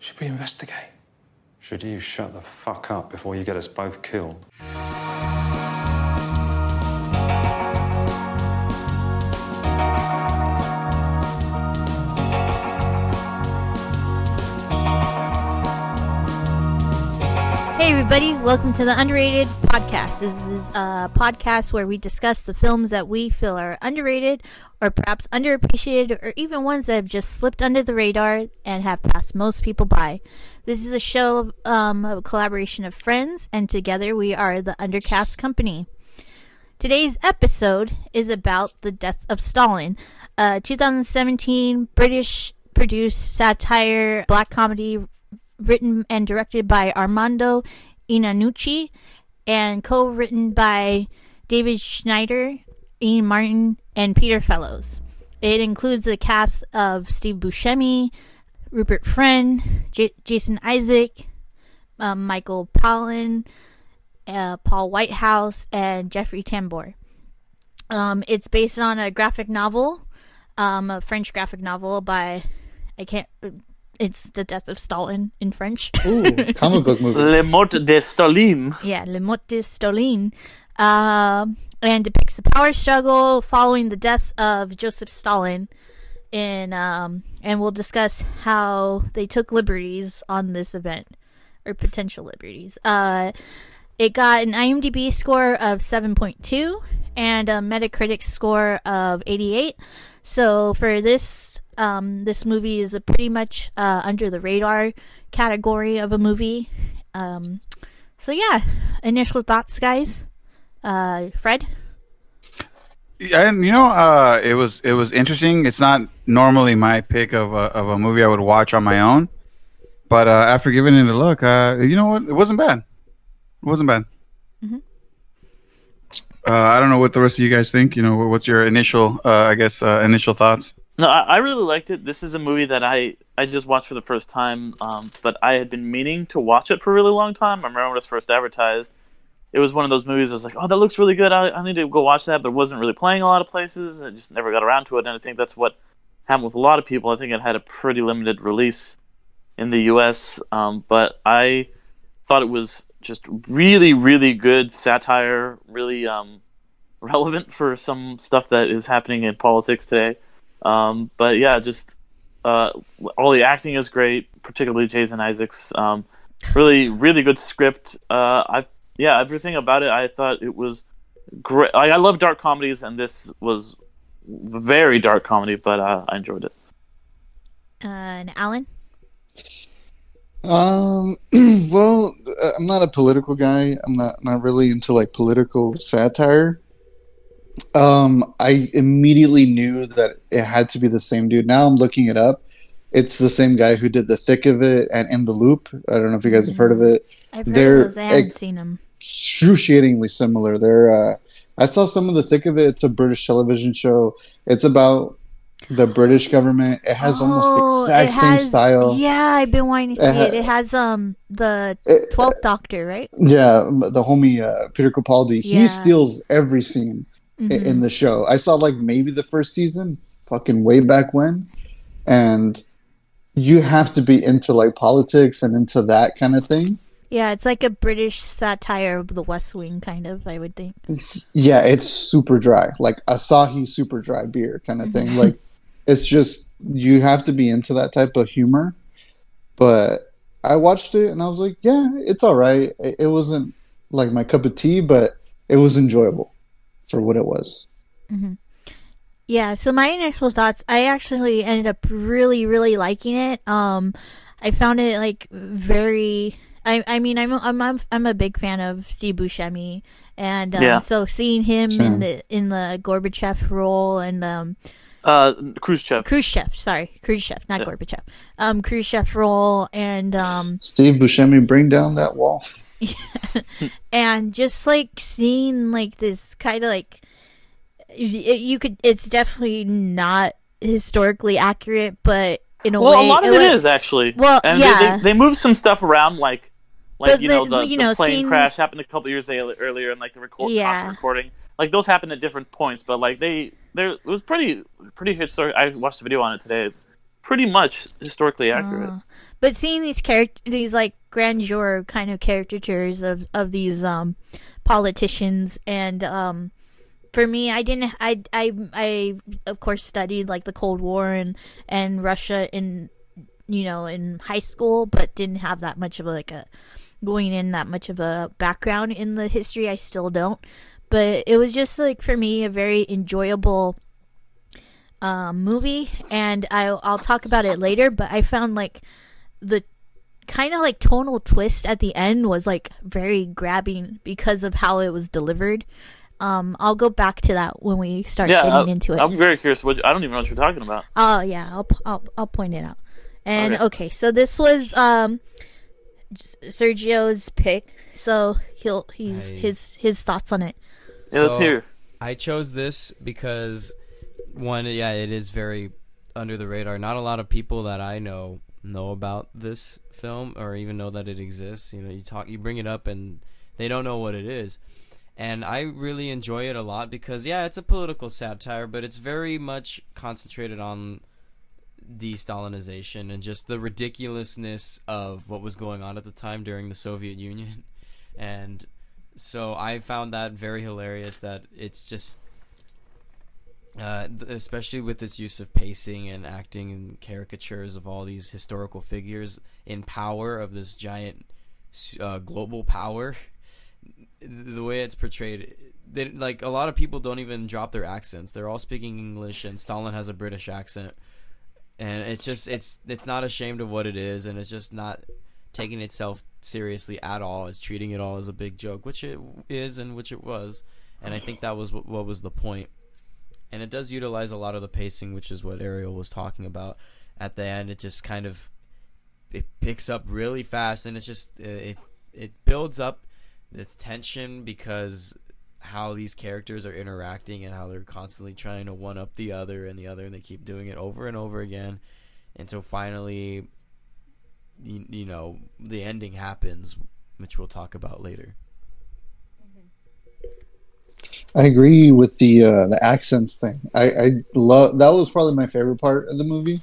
Should we investigate? Should you shut the fuck up before you get us both killed? Everybody, welcome to the Underrated Podcast. This is a podcast where we discuss the films that we feel are underrated or perhaps underappreciated or even ones that have just slipped under the radar and have passed most people by. This is a show um, of a collaboration of friends, and together we are the Undercast Company. Today's episode is about the death of Stalin, a 2017 British produced satire black comedy written and directed by Armando Iannucci and co-written by David Schneider, Ian Martin, and Peter Fellows. It includes a cast of Steve Buscemi, Rupert Friend, J- Jason Isaac, um, Michael Palin, uh, Paul Whitehouse, and Jeffrey Tambor. Um, it's based on a graphic novel, um, a French graphic novel by I can't. It's the death of Stalin in French. Ooh, comic book movie. Le Mort de Stalin. yeah, Le Mort de Stalin, um, and depicts the power struggle following the death of Joseph Stalin. In um, and we'll discuss how they took liberties on this event or potential liberties. Uh, it got an IMDb score of 7.2 and a Metacritic score of 88. So for this, um, this movie is a pretty much uh, under the radar category of a movie. Um, so yeah, initial thoughts, guys. Uh, Fred. And you know, uh, it was it was interesting. It's not normally my pick of a, of a movie I would watch on my own, but uh, after giving it a look, uh, you know what? It wasn't bad. It wasn't bad. Uh, I don't know what the rest of you guys think. You know, what's your initial, uh, I guess, uh, initial thoughts? No, I, I really liked it. This is a movie that I, I just watched for the first time, um, but I had been meaning to watch it for a really long time. I remember when it was first advertised. It was one of those movies I was like, oh, that looks really good. I, I need to go watch that, but it wasn't really playing a lot of places. I just never got around to it, and I think that's what happened with a lot of people. I think it had a pretty limited release in the U.S., um, but I thought it was just really, really good satire, really um, relevant for some stuff that is happening in politics today. Um, but yeah, just uh, all the acting is great, particularly Jason Isaacs. Um, really, really good script. Uh, I yeah, everything about it. I thought it was great. I, I love dark comedies, and this was very dark comedy, but uh, I enjoyed it. Uh, and Alan. Um, well, uh, I'm not a political guy. I'm not not really into like political satire. Um, I immediately knew that it had to be the same dude. Now I'm looking it up. It's the same guy who did the thick of it and in the loop. I don't know if you guys have heard of it. I've heard They're of those. I haven't seen them. excruciatingly similar. They're uh, I saw some of the thick of it. It's a British television show. It's about the British government. It has almost the exact same style. Oh, Yeah, I've been wanting to see It ha- it. It has um the Twelfth Doctor, right? Yeah, the homie uh, Peter Capaldi, Yeah. he steals every scene Mhm. in the show. I saw like maybe the first season, fucking way back when, and you have to be into like politics and into that kind of thing. Yeah, it's like a British satire of the West Wing, kind of. I would think. Yeah, it's super dry, like Asahi super dry beer kind of thing. Like it's just you have to be into that type of humor. But I watched it and I was like, yeah, it's all right. It, it wasn't like my cup of tea, but it was enjoyable for what it was. Yeah, so my initial thoughts, I actually ended up really, really liking it. Um, I found it like very. I, I mean, I'm, I'm I'm I'm a big fan of Steve Buscemi, and um, Yeah. so seeing him Same. in the in the Gorbachev role and um, Uh, Khrushchev. Khrushchev, sorry, Khrushchev, not Yeah. Gorbachev, um, Khrushchev role, and um, Steve Buscemi, bring down that wall. and just like seeing like this kind of like it, you could it's definitely not historically accurate but in a Well, way a lot of it like- is actually. Well, and yeah. they, they, they move some stuff around, like like But you know the- the, you the know, plane seeing- crash happened a couple years a- earlier, and like the record Yeah. constant recording. Like those happened at different points, but like they there it was pretty pretty historic. I watched a video on it today. It's pretty much historically accurate. Uh, but seeing these character, these like grandeur kind of caricatures of of these um politicians and um for me i didn't i i i of course studied like the cold war and and russia in you know in high school but didn't have that much of a, like a going in that much of a background in the history i still don't but it was just like for me a very enjoyable um, movie and I'll, I'll talk about it later but i found like the kind of like tonal twist at the end was like very grabbing because of how it was delivered. Um, I'll go back to that when we start Yeah, getting I, into it. I'm very curious. What I don't even know what you're talking about. Oh yeah, I'll, p- I'll I'll point it out. And Okay. okay, so this was um Sergio's pick. So he'll he's I- his his thoughts on it. Yeah, let's So, hear. I chose this because one, yeah, it is very under the radar. Not a lot of people that I know know about this film or even know that it exists. You know, you talk, you bring it up, and they don't know what it is. And I really enjoy it a lot because, yeah, it's a political satire, but it's very much concentrated on de-Stalinization and just the ridiculousness of what was going on at the time during the Soviet Union. And so I found that very hilarious that it's just uh, especially with its use of pacing and acting and caricatures of all these historical figures in power of this giant uh, global power the way it's portrayed they, like a lot of people don't even drop their accents. They're all speaking english and stalin has a british accent. And it's just it's it's not ashamed of what it is and it's just not taking itself seriously at all it's treating it all as a big joke which it is and which it was and i think that was what, what was the point. and it does utilize a lot of the pacing which is what ariel was talking about at the end it just kind of it picks up really fast and it's just it it builds up its tension because how these characters are interacting and how they're constantly trying to one up the other and the other and they keep doing it over and over again until finally you, you know the ending happens which we'll talk about later I agree with the uh, the accents thing. I, I love that was probably my favorite part of the movie,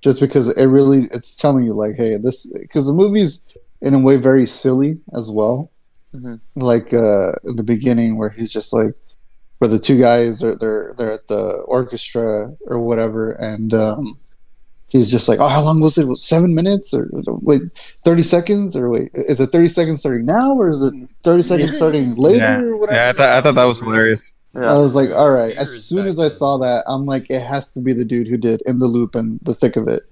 just because it really it's telling you like, hey, this because the movie's in a way very silly as well. Mhm. Like uh, in the beginning, where he's just like, where the two guys are they're they're at the orchestra or whatever, and um, he's just like, oh, how long was it? Was seven minutes or wait, thirty seconds or wait, is it thirty seconds starting now or is it thirty seconds starting later Yeah, or whatever? yeah I, th- I thought that was hilarious. I was like, all right. As soon as I saw that, I'm like, it has to be the dude who did In the Loop and The Thick of It,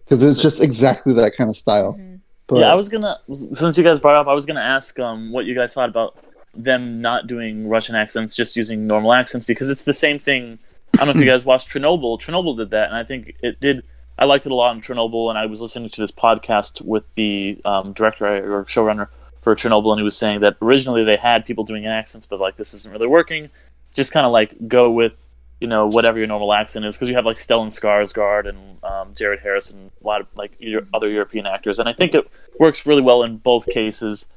because it's just exactly that kind of style. But yeah, I was gonna since you guys brought up, I was gonna ask um what you guys thought about them not doing Russian accents, just using normal accents because it's the same thing. I don't know if you guys watched Chernobyl. Chernobyl did that, and I think it did. I liked it a lot in Chernobyl, and I was listening to this podcast with the um, director or showrunner for Chernobyl, and he was saying that originally they had people doing accents, but like this isn't really working. Just kind of like go with you know whatever your normal accent is because you have like Stellan Skarsgård and um, Jared Harris and a lot of like other European actors, and I think it works really well in both cases.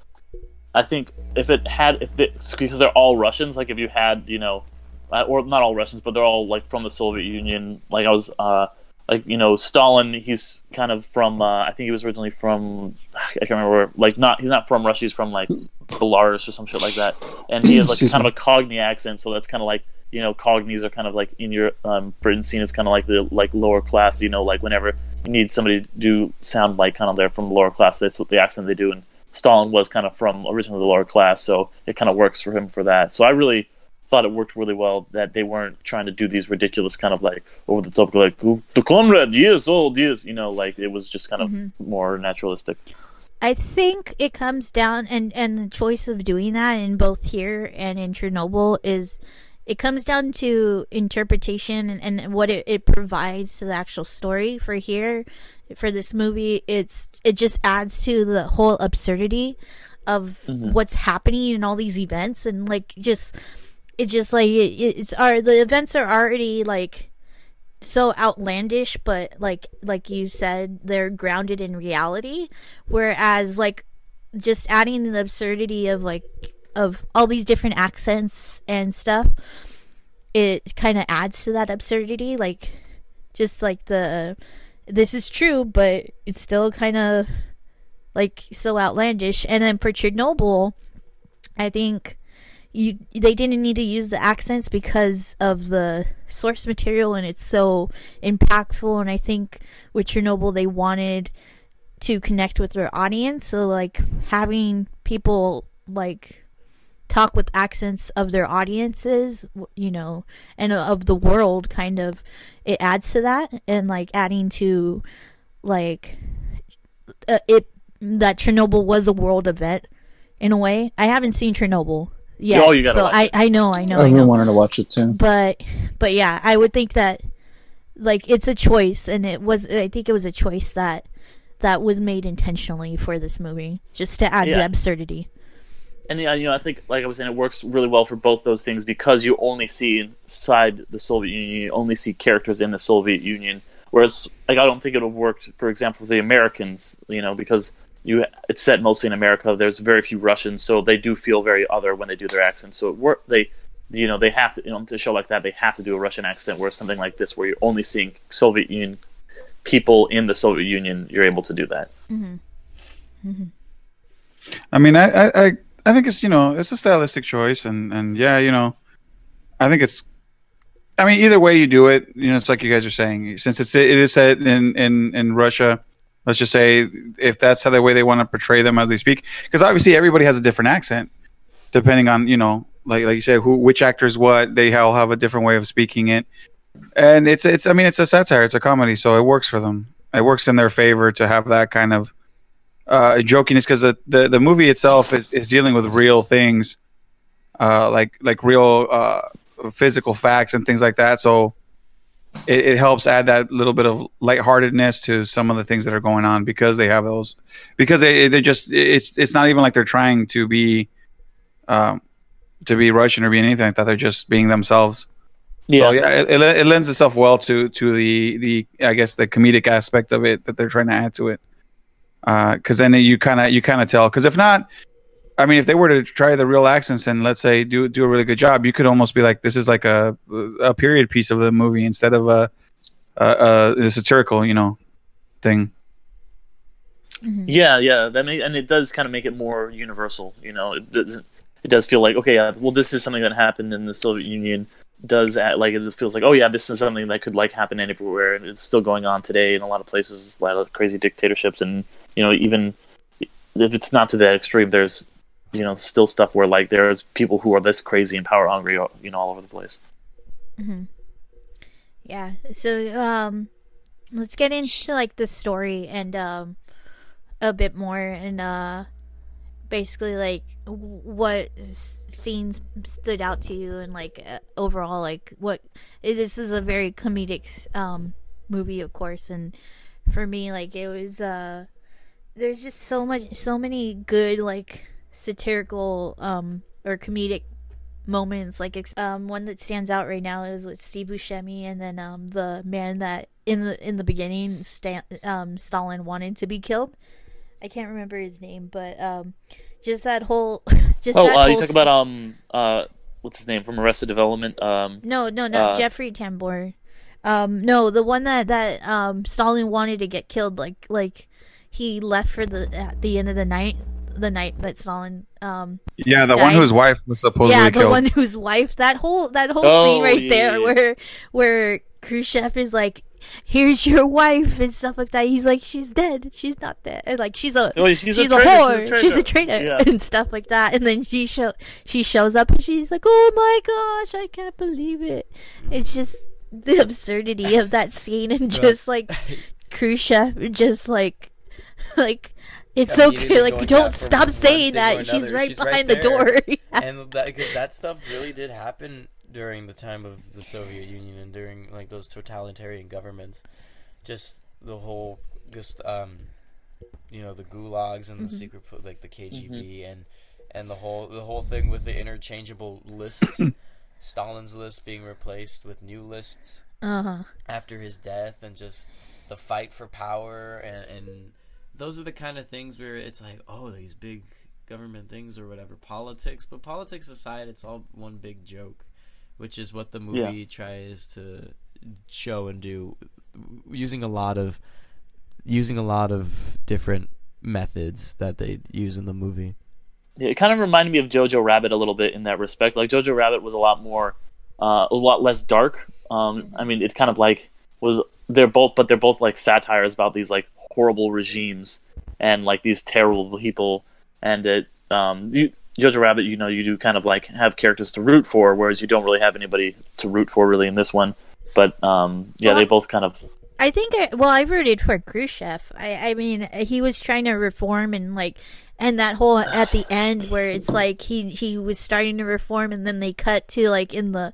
I think if it had if it, because they're all Russians, like if you had you know, uh, or not all Russians, but they're all like from the Soviet Union. Like I was uh, like you know Stalin, he's kind of from uh, I think he was originally from I can't remember like not he's not from Russia, he's from like Belarus or some shit like that, and he has like kind of a Cockney accent, so that's kind of like you know Cockneys are kind of like in your um, Britain scene It's kind of like the like lower class, you know, like whenever you need somebody to do sound like kind of they're from the lower class, that's what the accent they do, and Stalin was kind of from originally the lower class, so it kind of works for him for that. So I really thought it worked really well that they weren't trying to do these ridiculous kind of like over the top like the comrade years old years you know like it was just kind of mm-hmm. more naturalistic. I think it comes down and and the choice of doing that in both here and in Chernobyl is it comes down to interpretation and, and what it, it provides to the actual story. For here for this movie it's it just adds to the whole absurdity of mm-hmm. what's happening in all these events and like just it's just like it, it's are the events are already like so outlandish but like like you said they're grounded in reality whereas like just adding the absurdity of like of all these different accents and stuff it kind of adds to that absurdity like just like the this is true, but it's still kind of like so outlandish. And then for Chernobyl, I think you they didn't need to use the accents because of the source material and it's so impactful and I think with Chernobyl they wanted to connect with their audience. So like having people like talk with accents of their audiences you know and of the world kind of it adds to that and like adding to like uh, it that Chernobyl was a world event in a way. I haven't seen Chernobyl yet Oh, you gotta so watch I it. I know I know I I've know been wanting to watch it too. but but yeah i would think that like it's a choice and it was i think it was a choice that that was made intentionally for this movie just to add Yeah. the absurdity and yeah, you know, I think like I was saying, it works really well for both those things because you only see inside the Soviet Union, you only see characters in the Soviet Union. Whereas, like, I don't think it would have worked, for example, for the Americans, you know, because you it's set mostly in America. There's very few Russians, so they do feel very other when they do their accents. So it work they, you know, they have to, you know, to a show like that, they have to do a Russian accent. Whereas something like this, where you're only seeing Soviet Union people in the Soviet Union, you're able to do that. Mm-hmm. Mm-hmm. I mean, I, I, I, I think it's you know it's a stylistic choice, and and yeah, you know, I think it's. I mean, either way you do it, you know, it's like you guys are saying. Since it's it is set in in in Russia, let's just say if that's how the way they want to portray them as they speak, because obviously everybody has a different accent, depending on you know, like like you said, who which actors what they all have a different way of speaking it, and it's it's I mean it's a satire, it's a comedy, so it works for them. It works in their favor to have that kind of uh, jokiness because the, the the movie itself is, is dealing with real things, uh, like like real uh, physical facts and things like that. So it, it helps add that little bit of lightheartedness to some of the things that are going on because they have those because they they just it's it's not even like they're trying to be um, to be Russian or be anything like that. They're just being themselves. So yeah, it, it, it lends itself well to to the the I guess the comedic aspect of it that they're trying to add to it. Because then you kind of you kind of tell. Because if not, I mean, if they were to try the real accents and let's say do do a really good job, you could almost be like, this is like a a period piece of the movie instead of a a, a satirical, you know, thing. Yeah, yeah, that may, and it does kind of make it more universal. You know, it does it does feel like okay, uh, well, this is something that happened in the Soviet Union. Does act, like it feels like oh yeah, this is something that could like happen everywhere, and it's still going on today in a lot of places, a lot of crazy dictatorships, and you know even if it's not to that extreme, there's you know still stuff where like there's people who are this crazy and power hungry, you know, all over the place. Hmm. yeah so um let's get into like the story and um a bit more and uh basically like what scenes stood out to you and like uh, overall like what this is a very comedic um movie of course and for me like it was uh there's just so much so many good like satirical um or comedic moments like um one that stands out right now is with Steve Buscemi and then um the man that in the in the beginning Stan- um Stalin wanted to be killed I can't remember his name but um just that whole just Oh, that uh, you talk st- about um uh what's his name from Arrested Development? Um, no no not uh, Jeffrey Tambor um no the one that that um Stalin wanted to get killed like like he left for the at the end of the night the night that Stalin um Yeah, the Died. one whose wife was supposedly yeah, the killed. one whose wife that whole that whole Oh, scene right yeah, there yeah, yeah. where where Khrushchev is like, "Here's your wife" and stuff like that. He's like, "She's dead. She's not dead. And, Like she's a she's a she's a traitor, whore. she's a She's a traitor." traitor Yeah. and stuff like that." And then she show she shows up and she's like, "Oh my gosh, I can't believe it." It's just the absurdity of that scene and just like Khrushchev just like like. It's Immediately okay. Like, don't stop saying that. She's right She's right behind the door. Yeah. and that because that stuff really did happen during the time of the Soviet Union and during like those totalitarian governments. Just the whole, just um, you know, the gulags and the secret, like the KGB and and the whole the whole thing with the interchangeable lists, Stalin's list being replaced with new lists Uh-huh. after his death and just the fight for power and, and those are the kind of things where it's like oh these big government things or whatever politics but politics aside it's all one big joke which is what the movie tries to show and do using a lot of using a lot of different methods that they use in the movie. Yeah, it kind of reminded me of Jojo Rabbit a little bit in that respect. Like Jojo Rabbit was a lot more, uh, was a lot less dark. Um, I mean, it kind of like was they're both, but they're both like satires about these like horrible regimes and like these terrible people. And it, um, you, Jojo Rabbit, you know, you do kind of like have characters to root for, whereas you don't really have anybody to root for really in this one. But um, yeah, Well, they both kind of I think I, well, I rooted for Khrushchev. I I mean, he was trying to reform and like and that whole at the end where it's like he he was starting to reform and then they cut to like in the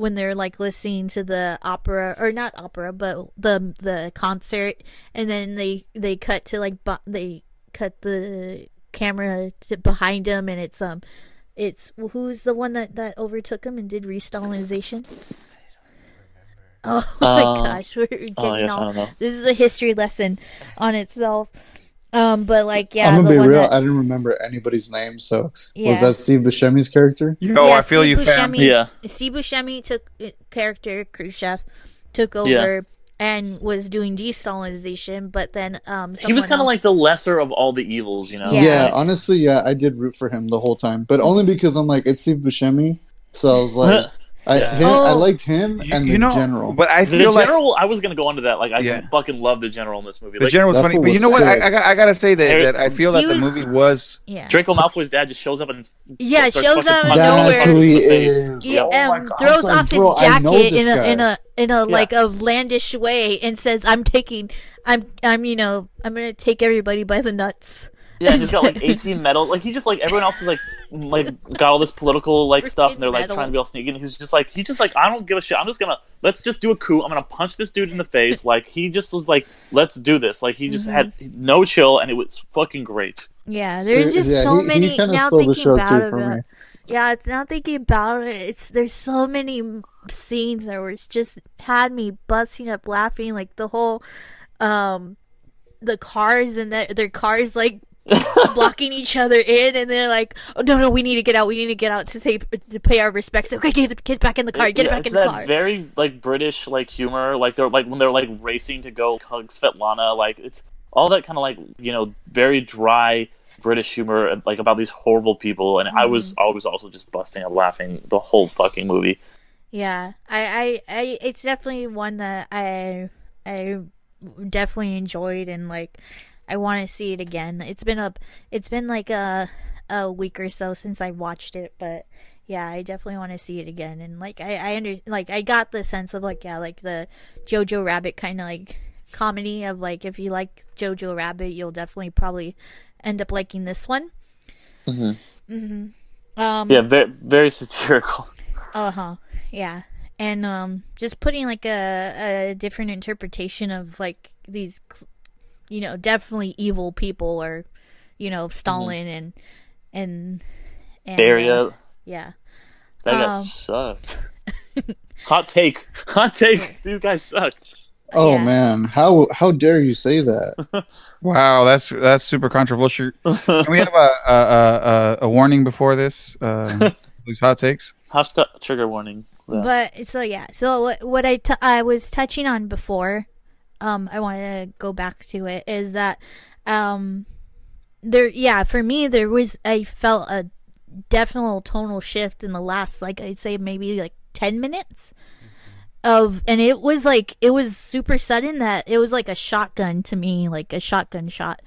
when they're like listening to the opera or not opera but the the concert and then they they cut to like bu- they cut the camera to behind him and it's um it's who's the one that that overtook him and did re-Stalinization? Oh my Uh, gosh, we're getting oh yes, all this is a history lesson on itself. Um, but like, yeah, I'm gonna be one real. that, I didn't remember anybody's name. So yeah. was that Steve Buscemi's character? Yo, Yeah, I feel Steve you, fam. Buscemi- Yeah. Steve Buscemi took uh, character Khrushchev, took over Yeah. and was doing de-Stalinization, but then um, he was kind of else- like the lesser of all the evils, you know. Yeah. Yeah. honestly, yeah, I did root for him the whole time, but only because I'm like it's Steve Buscemi. So I was like, I Yeah. him, I Oh. liked him You, and you the know, general. but I The feel like general, I was gonna go into that. Like, I Yeah. fucking love the general in this movie. the Like, general was funny. fool But you was know what? I. I, got- I gotta say that, Harry- that I feel that He the was- movie was. yeah, Draco Malfoy's dad just shows up and yeah, shows up out nowhere. That's he is. Yeah, Oh um, God. Throws like, off bro, his I know jacket in a in a in a like a landish way and says, "I'm taking, I'm I'm you know, I'm gonna take everybody by the nuts." Yeah, he's got like 18 medals. Like he just like everyone else is like like got all this political like stuff, and they're like trying to be all sneaky. And he's just like he's just like I don't give a shit. I'm just gonna let's just do a coup. I'm gonna punch this dude in the face. Like he just was like let's do this. Like he just had no chill, and it was fucking great. Yeah, there's just yeah, so he, many. He now stole the thinking show about too it, for me. Yeah, it's now thinking about it. It's there's so many scenes that were just had me busting up laughing. Like the whole, um, the cars and the, their cars like blocking each other in, and they're like, "Oh no, no, we need to get out. We need to get out to say to pay our respects." Okay, get get back in the car. Get Yeah, it back in the that car. very like British like humor. Like they're like when they're like racing to go hug Svetlana. Like it's all that kind of like you know very dry British humor like about these horrible people. And I was Mm-hmm. always also just busting up laughing the whole fucking movie. Yeah, I, I, I, it's definitely one that I, I definitely enjoyed and like, I want to see it again. It's been a, it's been like a, a week or so since I watched it, but yeah, I definitely want to see it again. And like, I, I under, like, I got the sense of like, yeah, like the Jojo Rabbit kind of like comedy of like, if you like Jojo Rabbit, you'll definitely probably end up liking this one. Mhm. Mm-hmm. Um, Yeah, very very satirical. uh huh. Yeah. And um, just putting like a, a different interpretation of like these, you know, definitely evil people or, you know, Stalin and and and Beria, uh, yeah. that guy um, sucked. Hot take, hot take. These guys suck. Oh Yeah. man, how how dare you say that? Wow, that's that's super controversial. Can we have a a, a, a warning before this? Uh, these hot takes. Hot trigger warning. Yeah. But so yeah, so what what I t- I was touching on before, um, I want to go back to it is that, um, there yeah for me there was I felt a definite tonal shift in the last like I'd say maybe like ten minutes of and it was like it was super sudden that it was like a shotgun to me like a shotgun shot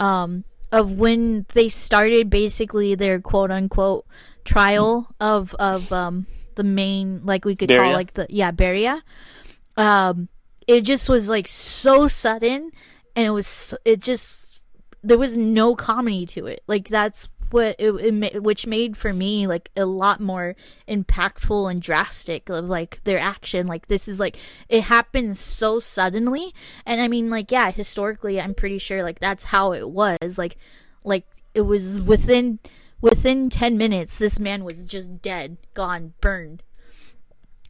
um of when they started basically their quote unquote trial of of um the main like we could call like the yeah Beria um it just was like so sudden and it was it just there was no comedy to it. Like that's what it, it which made for me like a lot more impactful and drastic of like their action. Like this is like it happened so suddenly and i mean like yeah historically i'm pretty sure like that's how it was. Like like it was within within 10 minutes this man was just dead gone burned.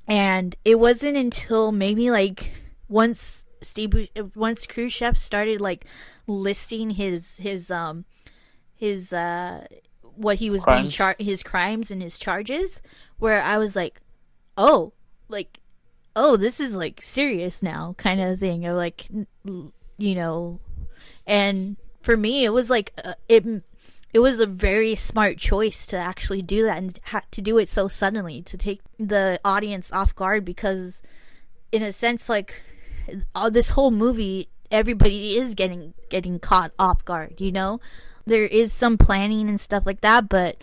And it wasn't until maybe like once Steve once Khrushchev started like listing his his um his uh what he was being Crimes? char- his crimes and his charges where I was like oh like oh, this is like serious now, kind of thing, or like, you know, and for me, it was like uh, it. It was a very smart choice to actually do that and ha- to do it so suddenly to take the audience off guard because, in a sense, like all this whole movie, everybody is getting getting caught off guard. You know, there is some planning and stuff like that, but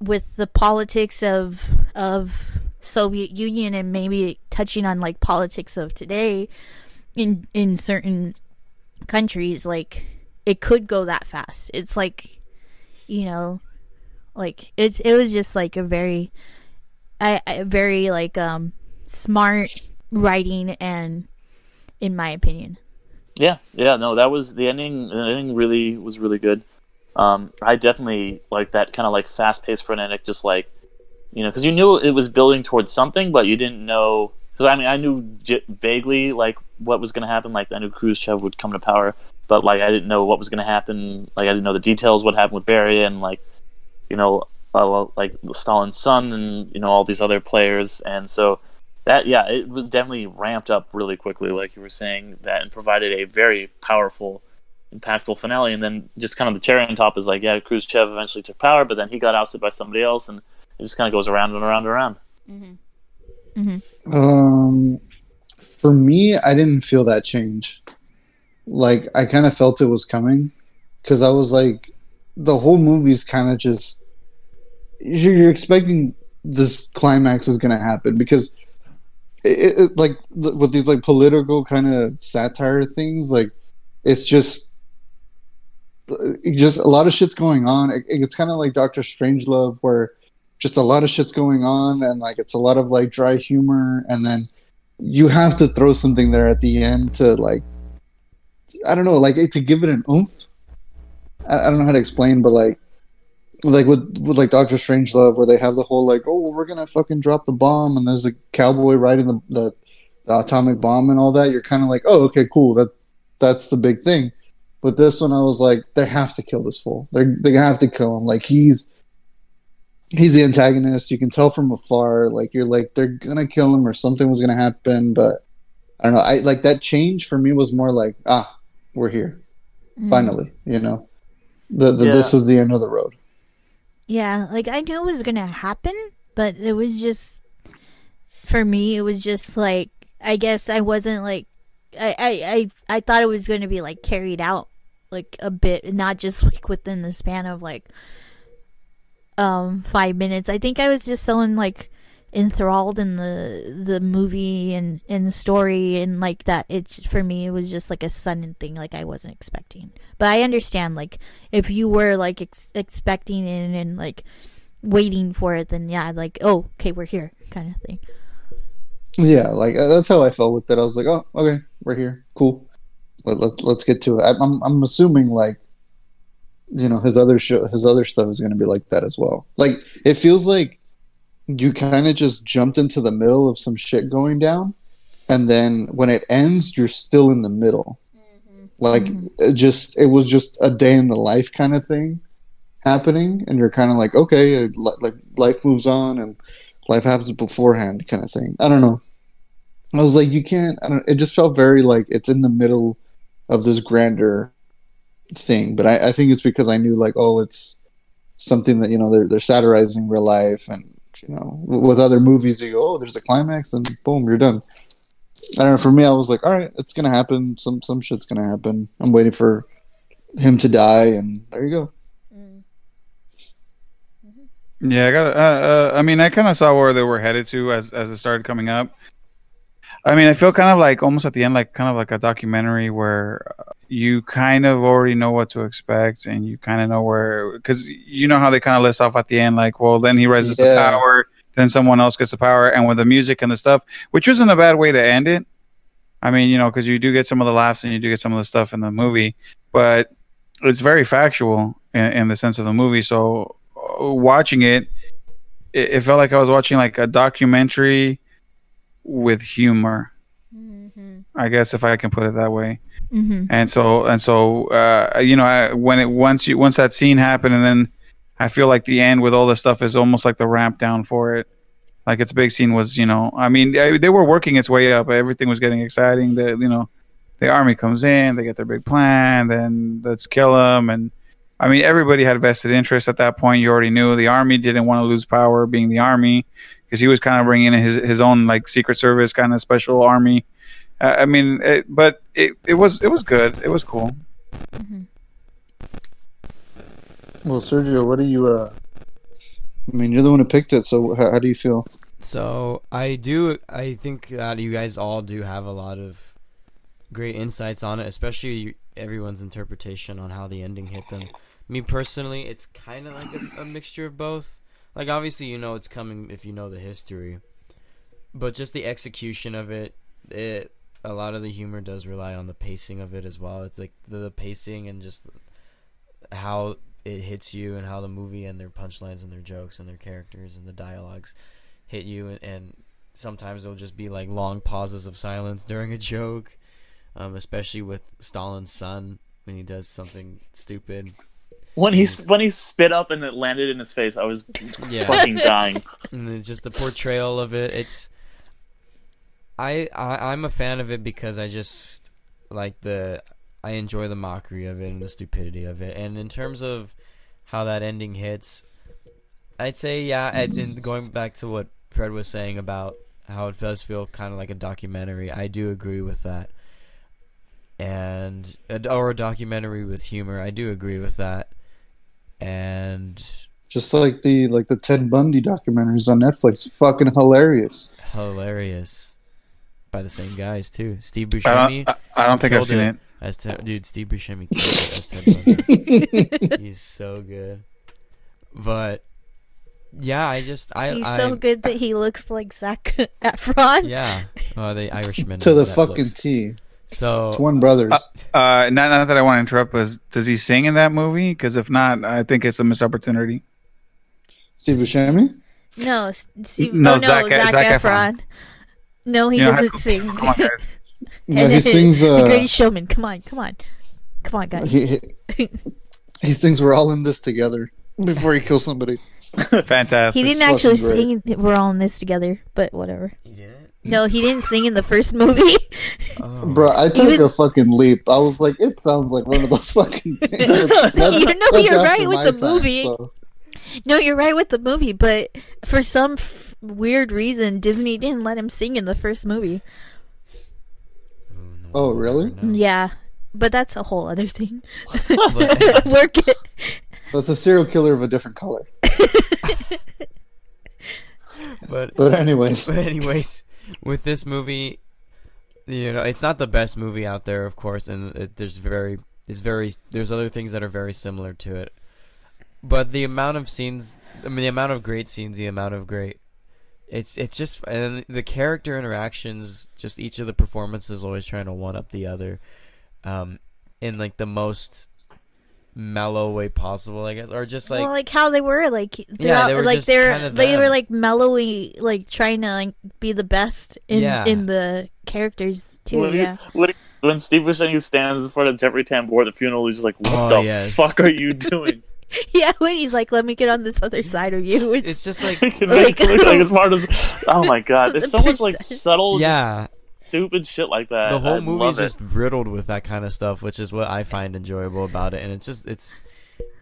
with the politics of of Soviet Union and maybe touching on like politics of today in in certain countries like it could go that fast. It's like you know like it's it was just like a very I, I very like um smart writing and in my opinion. Yeah, yeah, no, that was the ending. The ending really was really good. Um, I definitely like that kind of like fast paced frenetic, just like you know, because you knew it was building towards something, but you didn't know. Because I mean, I knew j- vaguely like what was going to happen. Like I knew Khrushchev would come to power, but like I didn't know what was going to happen. Like I didn't know the details. What happened with Beria and like you know, uh, like Stalin's son and you know all these other players, and so that yeah, it was definitely ramped up really quickly, like you were saying that, and provided a very powerful, impactful finale. And then just kind of the cherry on top is like, yeah, Khrushchev eventually took power, but then he got ousted by somebody else, and it just kind of goes around and around and around. Mm-hmm. Mm-hmm. Um, for me, I didn't feel that change. Like I kind of felt it was coming because I was like, the whole movie's kind of just you're you're expecting this climax is going to happen because it, it, like with these like political kind of satire things, like it's just just a lot of shit's going on. It, it's kind of like Doctor Strangelove, where just a lot of shit's going on, and like it's a lot of like dry humor, and then you have to throw something there at the end to like I don't know, like to give it an oomph. I, I don't know how to explain, but like like with, with like Doctor Strangelove, where they have the whole like, oh, we're gonna fucking drop the bomb, and there's a cowboy riding the, the, the atomic bomb and all that. You're kind of like, oh, okay, cool. That that's the big thing. But this one, I was like, they have to kill this fool. They they have to kill him. Like he's he's the antagonist. You can tell from afar. Like you're like they're gonna kill him or something was gonna happen. But I don't know. I like that change for me was more like, ah, we're here finally. You know, the, the this is the end of the road. Yeah, like I knew it was gonna happen, but it was just for me. It was just like I guess I wasn't like I I I, I thought it was gonna be like carried out like a bit, not just like within the span of like um five minutes. I think I was just so in, like enthralled in the the movie and and story and like that. It's for me it was just like a sudden thing like I wasn't expecting. But I understand like if you were like ex- expecting it and like waiting for it, then yeah, like oh okay we're here kind of thing. Yeah, like uh, that's how I felt with it. I was like, oh, okay, we're here, cool. Let, let, let's get to it. I, I'm I'm assuming like, you know, his other show, his other stuff is going to be like that as well. Like it feels like you kind of just jumped into the middle of some shit going down, and then when it ends, you're still in the middle. Like it just it was just a day in the life kind of thing happening, and you're kind of like, okay, uh, like life moves on and life happens beforehand kind of thing. I don't know. I was like, you can't. I don't. It just felt very like it's in the middle of this grander thing. But I, I think it's because I knew like, oh, it's something that you know they're they're satirizing real life, and you know, with other movies, you go, oh, there's a climax, and boom, you're done. I don't know. For me, I was like, all right, it's gonna happen. Some some shit's gonna happen. I'm waiting for him to die, and there you go. Yeah, I got. Uh, uh, I mean, I kind of saw where they were headed to as as it started coming up. I mean, I feel kind of like almost at the end, like kind of like a documentary where you kind of already know what to expect, and you kind of know where because you know how they kind of list off at the end, like, well, then he rises to Yeah. power, then someone else gets the power, and with the music and the stuff, which isn't a bad way to end it. I mean, you know, because you do get some of the laughs and you do get some of the stuff in the movie, but it's very factual in, in the sense of the movie. So uh, watching it, it, it felt like I was watching like a documentary with humor. I guess if I can put it that way. Mm-hmm. And so and so, uh, you know, I, when it once you once that scene happened, and then I feel like the end with all the stuff is almost like the ramp down for it. Like its big scene was, you know, I mean, they they were working its way up. Everything was getting exciting. The you know, the army comes in, they get their big plan, then let's kill them. And I mean, everybody had vested interest at that point. You already knew the army didn't want to lose power, being the army, because he was kind of bringing in his his own like secret service kind of special army. Uh, I mean, it, but it, it was it was good. It was cool. Well, Sergio, what do you? uh I mean, you're the one who picked it, so how, how do you feel? So I do. I think that you guys all do have a lot of great insights on it, especially everyone's interpretation on how the ending hit them. Me personally, it's kind of like a, a mixture of both. Like obviously, you know it's coming if you know the history, but just the execution of it, it a lot of the humor does rely on the pacing of it as well. It's like the, the pacing and just how it hits you and how the movie and their punchlines and their jokes and their characters and the dialogues hit you and, and sometimes it'll just be like long pauses of silence during a joke um, especially with Stalin's son when he does something stupid When he when he spit up and it landed in his face, I was Yeah. fucking dying. and it's just the portrayal of it it's I, I i'm a fan of it because i just like the i enjoy the mockery of it and the stupidity of it. And in terms of how that ending hits i'd say yeah and, going back to what fred was saying about how it does feel kind of like a documentary i do agree with that. And or a documentary with humor i do agree with that. And Just like the like the Ted Bundy documentaries on Netflix, fucking hilarious. hilarious by the same guys too. Steve I Buscemi don't, I, I don't think I've killed seen it it. as Ted, dude. Steve Buscemi as Ted He's so good, but yeah, I just I He's I, so good that he looks like Zac Efron. Yeah, uh, the Irishman to the Netflix. fucking T. So Twin brothers. Uh, not, not that I want to interrupt, but does he sing in that movie? Because if not, I think it's a missed opportunity. Steve Buscemi. No, Steve, No, oh, no, Zac- Zac, Zac Efron. Efron. No, he You doesn't high sing. Come on, guys. No, he sings. the Uh, Greatest Showman. Come on, come on, come on, guys. he, he he sings. We're all in this together before he kills somebody. Fantastic. He didn't fucking actually great. sing. We're all in this together, but whatever. he did it. No, he didn't sing in the first movie. Oh. Bro, I took Even- a fucking leap. I was like, it sounds like one of those fucking things. That- You know you're right with the time, movie. so- no, you're right with the movie, but for some f- weird reason, Disney didn't let him sing in the first movie. Oh, oh really? Yeah, but that's a whole other thing. Work it. That's a serial killer of a different color. but But anyways, But anyways, with this movie, you know, it's not the best movie out there, of course, and it, there's very, it's very, there's other things that are very similar to it. But the amount of scenes, I mean, the amount of great scenes, the amount of great, it's it's just, and the character interactions, just each of the performances always trying to one up the other, um, in like the most mellow way possible, I guess, or just like well, like how they were, like throughout, they were like just they're kinda they were like mellowy, like trying to like be the best in Yeah. in the characters too. when, he- yeah, when, when Steve Buscemi stands in front of Jeffrey Tambor at the funeral, he's just like, "What Oh, the yes. fuck are you doing?" yeah. When he's like, "Let me get on this other side of you," it's, it's just like, He can it look like it's part of. Oh my god, there's so much like subtle, yeah. just stupid shit like that. the whole I movie's love it. just riddled with that kind of stuff, which is what I find enjoyable about it, and it's just it's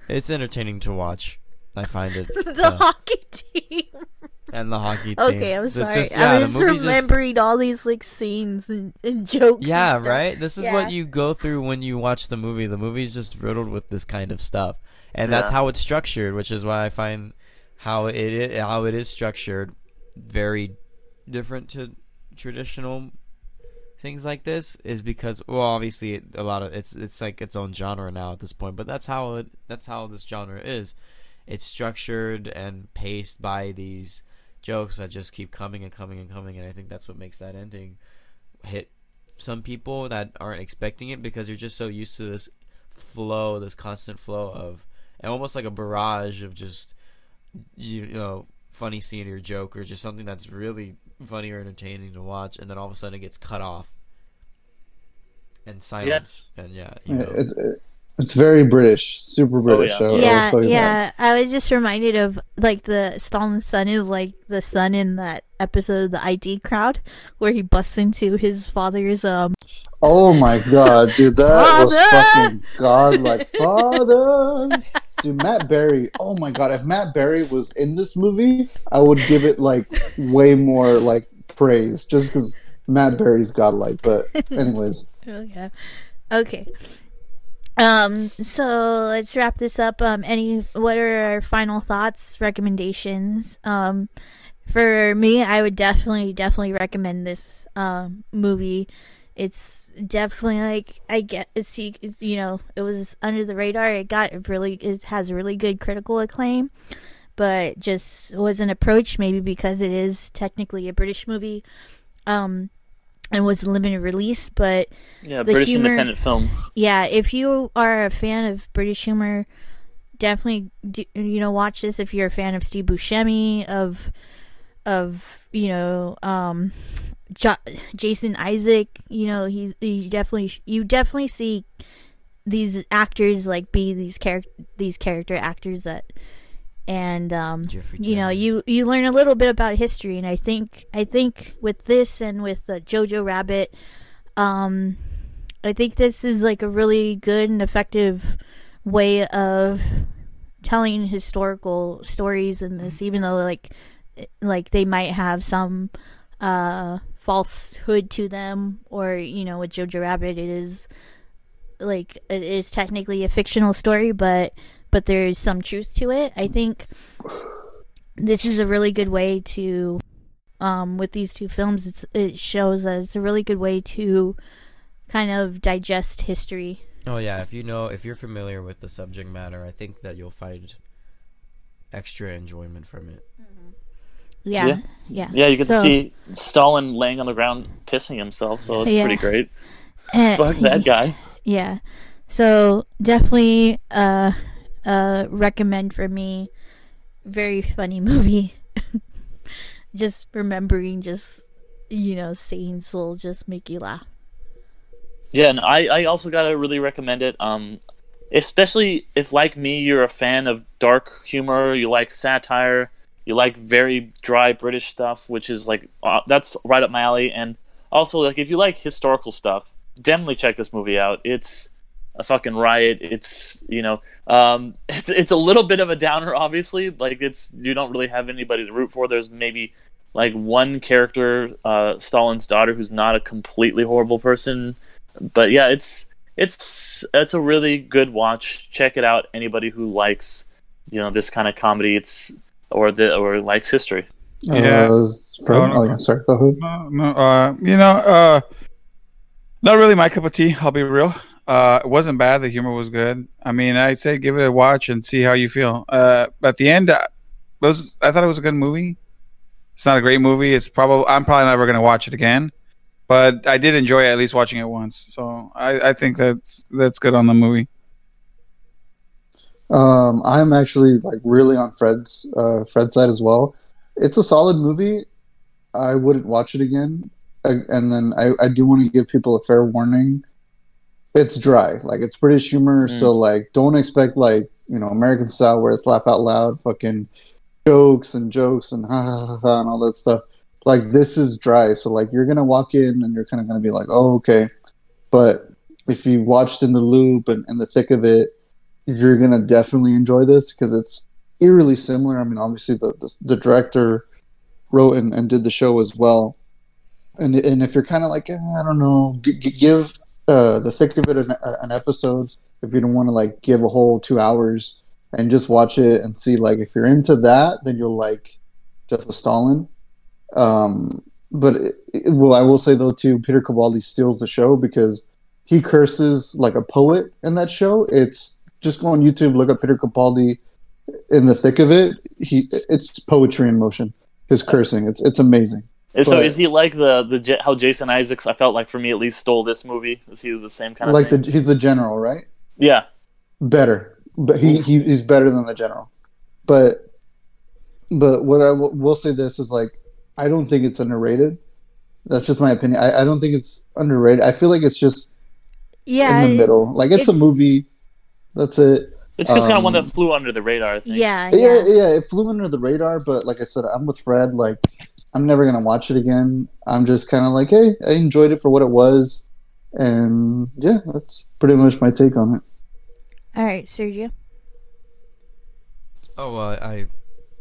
it's entertaining to watch. I find it, the so- hockey team. and the hockey team. Okay, I'm sorry. just- yeah, I the was just movie's just- remembering all these like scenes and, and jokes. and yeah, stuff. right. This is Yeah. what you go through when you watch the movie. The movie's just riddled with this kind of stuff, and that's how it's structured, which is why I find how it how it is structured very different to traditional things like this is because well obviously it, a lot of it's it's like its own genre now at this point but that's how it that's how this genre is. It's structured and paced by these jokes that just keep coming and coming and coming and I think that's what makes that ending hit some people that aren't expecting it because you're just so used to this flow this constant flow of and almost like a barrage of just you know funny scene or joke or just something that's really funny or entertaining to watch and then all of a sudden it gets cut off and silence and yeah you know it, it, It's very British, super British. yeah. I- I yeah, tell you that. yeah. I was just reminded of like the Stalin's son is like the son in that episode of the IT Crowd where he busts into his father's um. Oh my god, dude, that was Father! fucking godlike. Father, dude, Matt Berry. Oh my god, if Matt Berry was in this movie, I would give it like way more like praise, just because Matt Berry's godlike. But anyways, Oh yeah. Okay. Um. So let's wrap this up. Um. Any? What are our final thoughts? Recommendations? Um. For me, I would definitely, definitely recommend this um movie. It's definitely like I get see it's, you know it was under the radar. It got really it has really good critical acclaim, but just wasn't approached maybe because it is technically a British movie, um, and was limited release. But Yeah, British humor- independent film. yeah, if you are a fan of British humor, definitely do, you know watch this. If you're a fan of Steve Buscemi, of of you know um, jo- Jason Isaac, you know he's he definitely you definitely see these actors like be these character these character actors that and um you know you you learn a little bit about history and i think i think with this and with uh, jojo rabbit um i think this is like a really good and effective way of telling historical stories in this even though like like they might have some uh falsehood to them or you know with jojo rabbit it is like it is technically a fictional story but but there's some truth to it. I think this is a really good way to um with these two films it's it shows that it's a really good way to kind of digest history. Oh yeah, if you know if you're familiar with the subject matter, I think that you'll find extra enjoyment from it. Yeah Yeah. yeah Yeah, you can So- see Stalin laying on the ground pissing himself, so it's Yeah. pretty great. Eh, Fuck that guy. yeah so definitely uh uh recommend for me very funny movie just remembering just you know scenes will just make you laugh Yeah, and I, I also gotta really recommend it. Um, especially if like me, you're a fan of dark humor, you like satire, you like very dry British stuff, which is like uh, that's right up my alley. And also, like if you like historical stuff, definitely check this movie out. It's a fucking riot. It's you know, um, it's it's a little bit of a downer, obviously. Like it's you don't really have anybody to root for. There's maybe like one character, uh, Stalin's daughter, who's not a completely horrible person but yeah, it's it's it's a really good watch. Check it out. Anybody who likes you know this kind of comedy, it's or the or likes history. Yeah. Uh, from, Oh, no. yeah, sorry. Go ahead. No, no, uh, you know, uh, not really my cup of tea. I'll be real. Uh, it wasn't bad. The humor was good. I mean, I'd say give it a watch and see how you feel. Uh, at the end, uh, it was I thought it was a good movie. It's not a great movie. It's probably I'm probably never gonna watch it again, but I did enjoy at least watching it once. So I, I think that's that's good on the movie. Um, I'm actually like really on Fred's uh, Fred's side as well. It's a solid movie. I wouldn't watch it again. I, and then I, I do want to give people a fair warning. It's dry, like it's British humor, so like don't expect like you know American style where it's laugh out loud, fucking jokes and jokes and ha ha ha, ha and all that stuff. Like this is dry, so like you're gonna walk in and you're kind of gonna be like, oh okay, but if you watched in the loop and in the thick of it, you're gonna definitely enjoy this because it's eerily similar. I mean, obviously the the, the director wrote and, and did the show as well, and and if you're kind of like eh, I don't know, g- g- give uh, the thick of it an, an episode if you don't want to like give a whole two hours and just watch it and see like if you're into that, then you'll like Death of Stalin. Um, but it, it- well, I will say though too, Peter Capaldi steals the show because he curses like a poet in that show. It's just go on YouTube, look up Peter Capaldi in the thick of it. He it's poetry in motion. His cursing, it's it's amazing. And so But- is he like the the J- how Jason Isaacs? I felt like for me at least stole this movie. Is he the same kind of Like thing? the he's the general, right? yeah. Better, but he, he he's better than the general. But but what I will, will say this is like I don't think it's underrated. That's just my opinion. I, I don't think it's underrated. I feel like it's just yeah in the middle. Like it's, a movie. That's it. It's just kind of one that Um, flew under the radar. I. Yeah, Yeah, yeah. yeah, it flew under the radar, but like I said, I'm with Fred. Like, I'm never gonna watch it again. I'm just kind of like, hey, I enjoyed it for what it was, and yeah, that's pretty much my take on it. All right, Sergio. Oh well, I've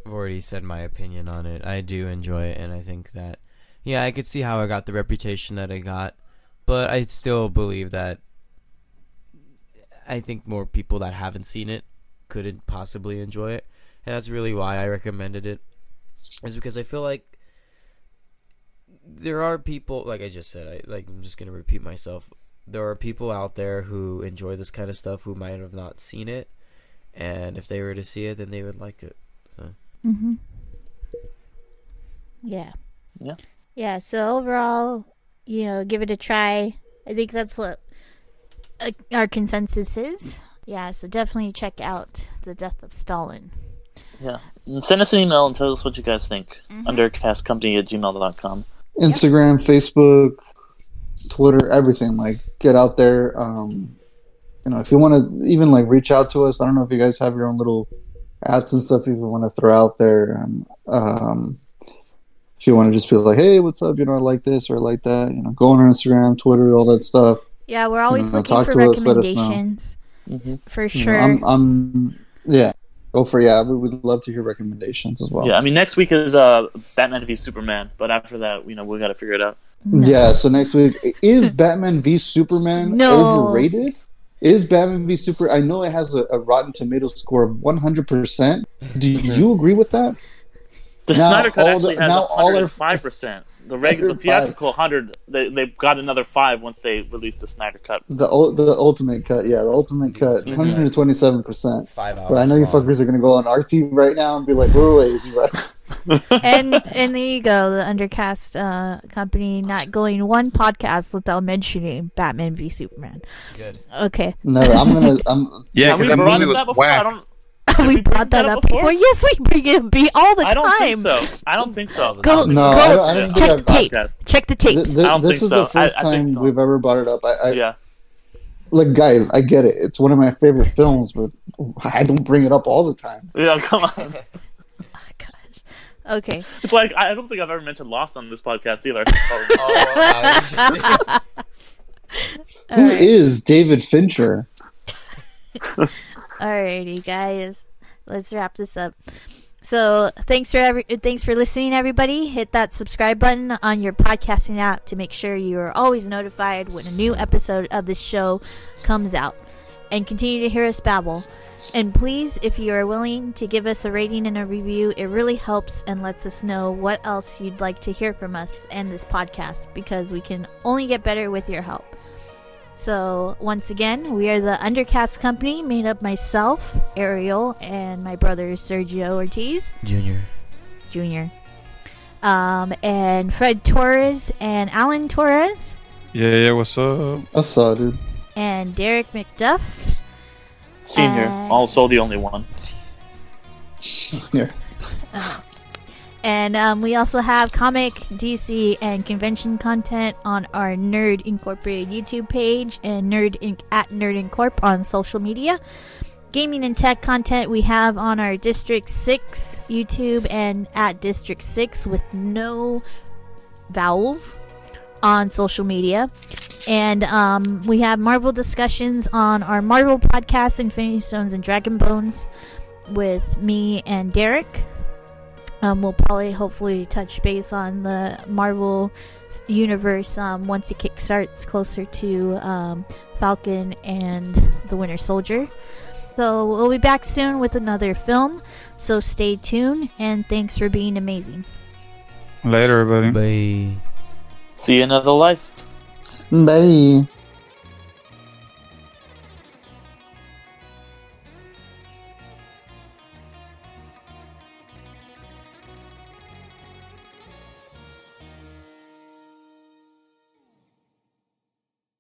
already said my opinion on it. I do enjoy it, and I think that, yeah, I could see how I got the reputation that I got, but I still believe that. I think more people that haven't seen it couldn't possibly enjoy it, and that's really why I recommended it. Is because I feel like there are people, like I just said, I like I'm just gonna repeat myself. There are people out there who enjoy this kind of stuff who might have not seen it, and if they were to see it, then they would like it. Mm-hmm. Yeah. Yeah. Yeah. So overall, you know, give it a try. I think that's what uh, our consensus is. Yeah. So definitely check out the Death of Stalin. Yeah. And send us an email and tell us what you guys think. Mhm. Undercastcompany at gmail.com. Instagram, Facebook, Twitter, everything. Like, get out there. Um, you know, if you want to even like reach out to us, I don't know if you guys have your own little ads and stuff. If you want to throw out there, um, um, if you want to just be like, hey, what's up? You know, I like this or I like that. You know, go on our Instagram, Twitter, all that stuff. Yeah, we're always know, looking talk for to us, let us recommendations. Mm-hmm. For You sure. know, I'm, I'm, yeah. Go for yeah. We would love to hear recommendations as well. Yeah, I mean, next week is uh, Batman v Superman, but after that, you know, we got to figure it out. No. Yeah, so next week is Batman v Superman No. overrated? Is Batman v Super? I know it has a, a Rotten Tomatoes score of one hundred percent. Do you agree with that? The Now Snyder Cut all the- actually has now all our- 105%. The regular, the 105. theatrical 100, they, they got another 5 once they released the Snyder Cut. The the ultimate cut, yeah, the ultimate cut, one hundred twenty seven percent. Five hours. But I know you fuckers are gonna go on RT right now and be like, wait, wait, wait, is he right? and and there you go, the Undercast uh, company not going one podcast without mentioning Batman v Superman. Good. Okay, No, I'm gonna, I'm. Yeah, Have we because that brought movie up that was before? I don't, we we brought that up before. Yes, we bring it be all the I don't time. think so. I don't think so. Go, No, go, I don't- I don't check the tapes. podcast. Check the tapes. th- I don't this think is so. the first I time so. we've ever brought it up. I, I yeah. like, guys, I get it. It's one of my favorite films, but I don't bring it up all the time. Yeah, come on. Oh, gosh. Okay. It's like, I don't think I've ever mentioned Lost on this podcast either. Oh, Who is David Fincher? Alrighty, guys, let's wrap this up. So, thanks for every thanks for listening, everybody. Hit that subscribe button on your podcasting app to make sure you are always notified when a new episode of this show comes out, and continue to hear us babble. And please, if you are willing to give us a rating and a review, it really helps and lets us know what else you'd like to hear from us and this podcast because we can only get better with your help. So, once again, we are the Undercast Company made up myself, Ariel, and my brother Sergio Ortiz Junior. Jr. Um, and Fred Torres and Alan Torres Yeah, yeah, what's up? I saw, dude. and Derek McDuff. Senior. Uh, also the only one. Here. And um, we also have comic, DC, and convention content on our Nerd Incorporated YouTube page and Nerd Inc- at Nerd Incorp on social media. Gaming and tech content we have on our District 6 YouTube and at District 6 with no vowels on social media. And um, we have Marvel discussions on our Marvel podcast, Infinity Stones and Dragon Bones, with me and Derek. Um, we'll probably hopefully touch base on the Marvel universe um, once it kickstarts closer to um, Falcon and the Winter Soldier. So we'll be back soon with another film. So stay tuned and thanks for being amazing. Later, everybody. Bye. See you another life. Bye.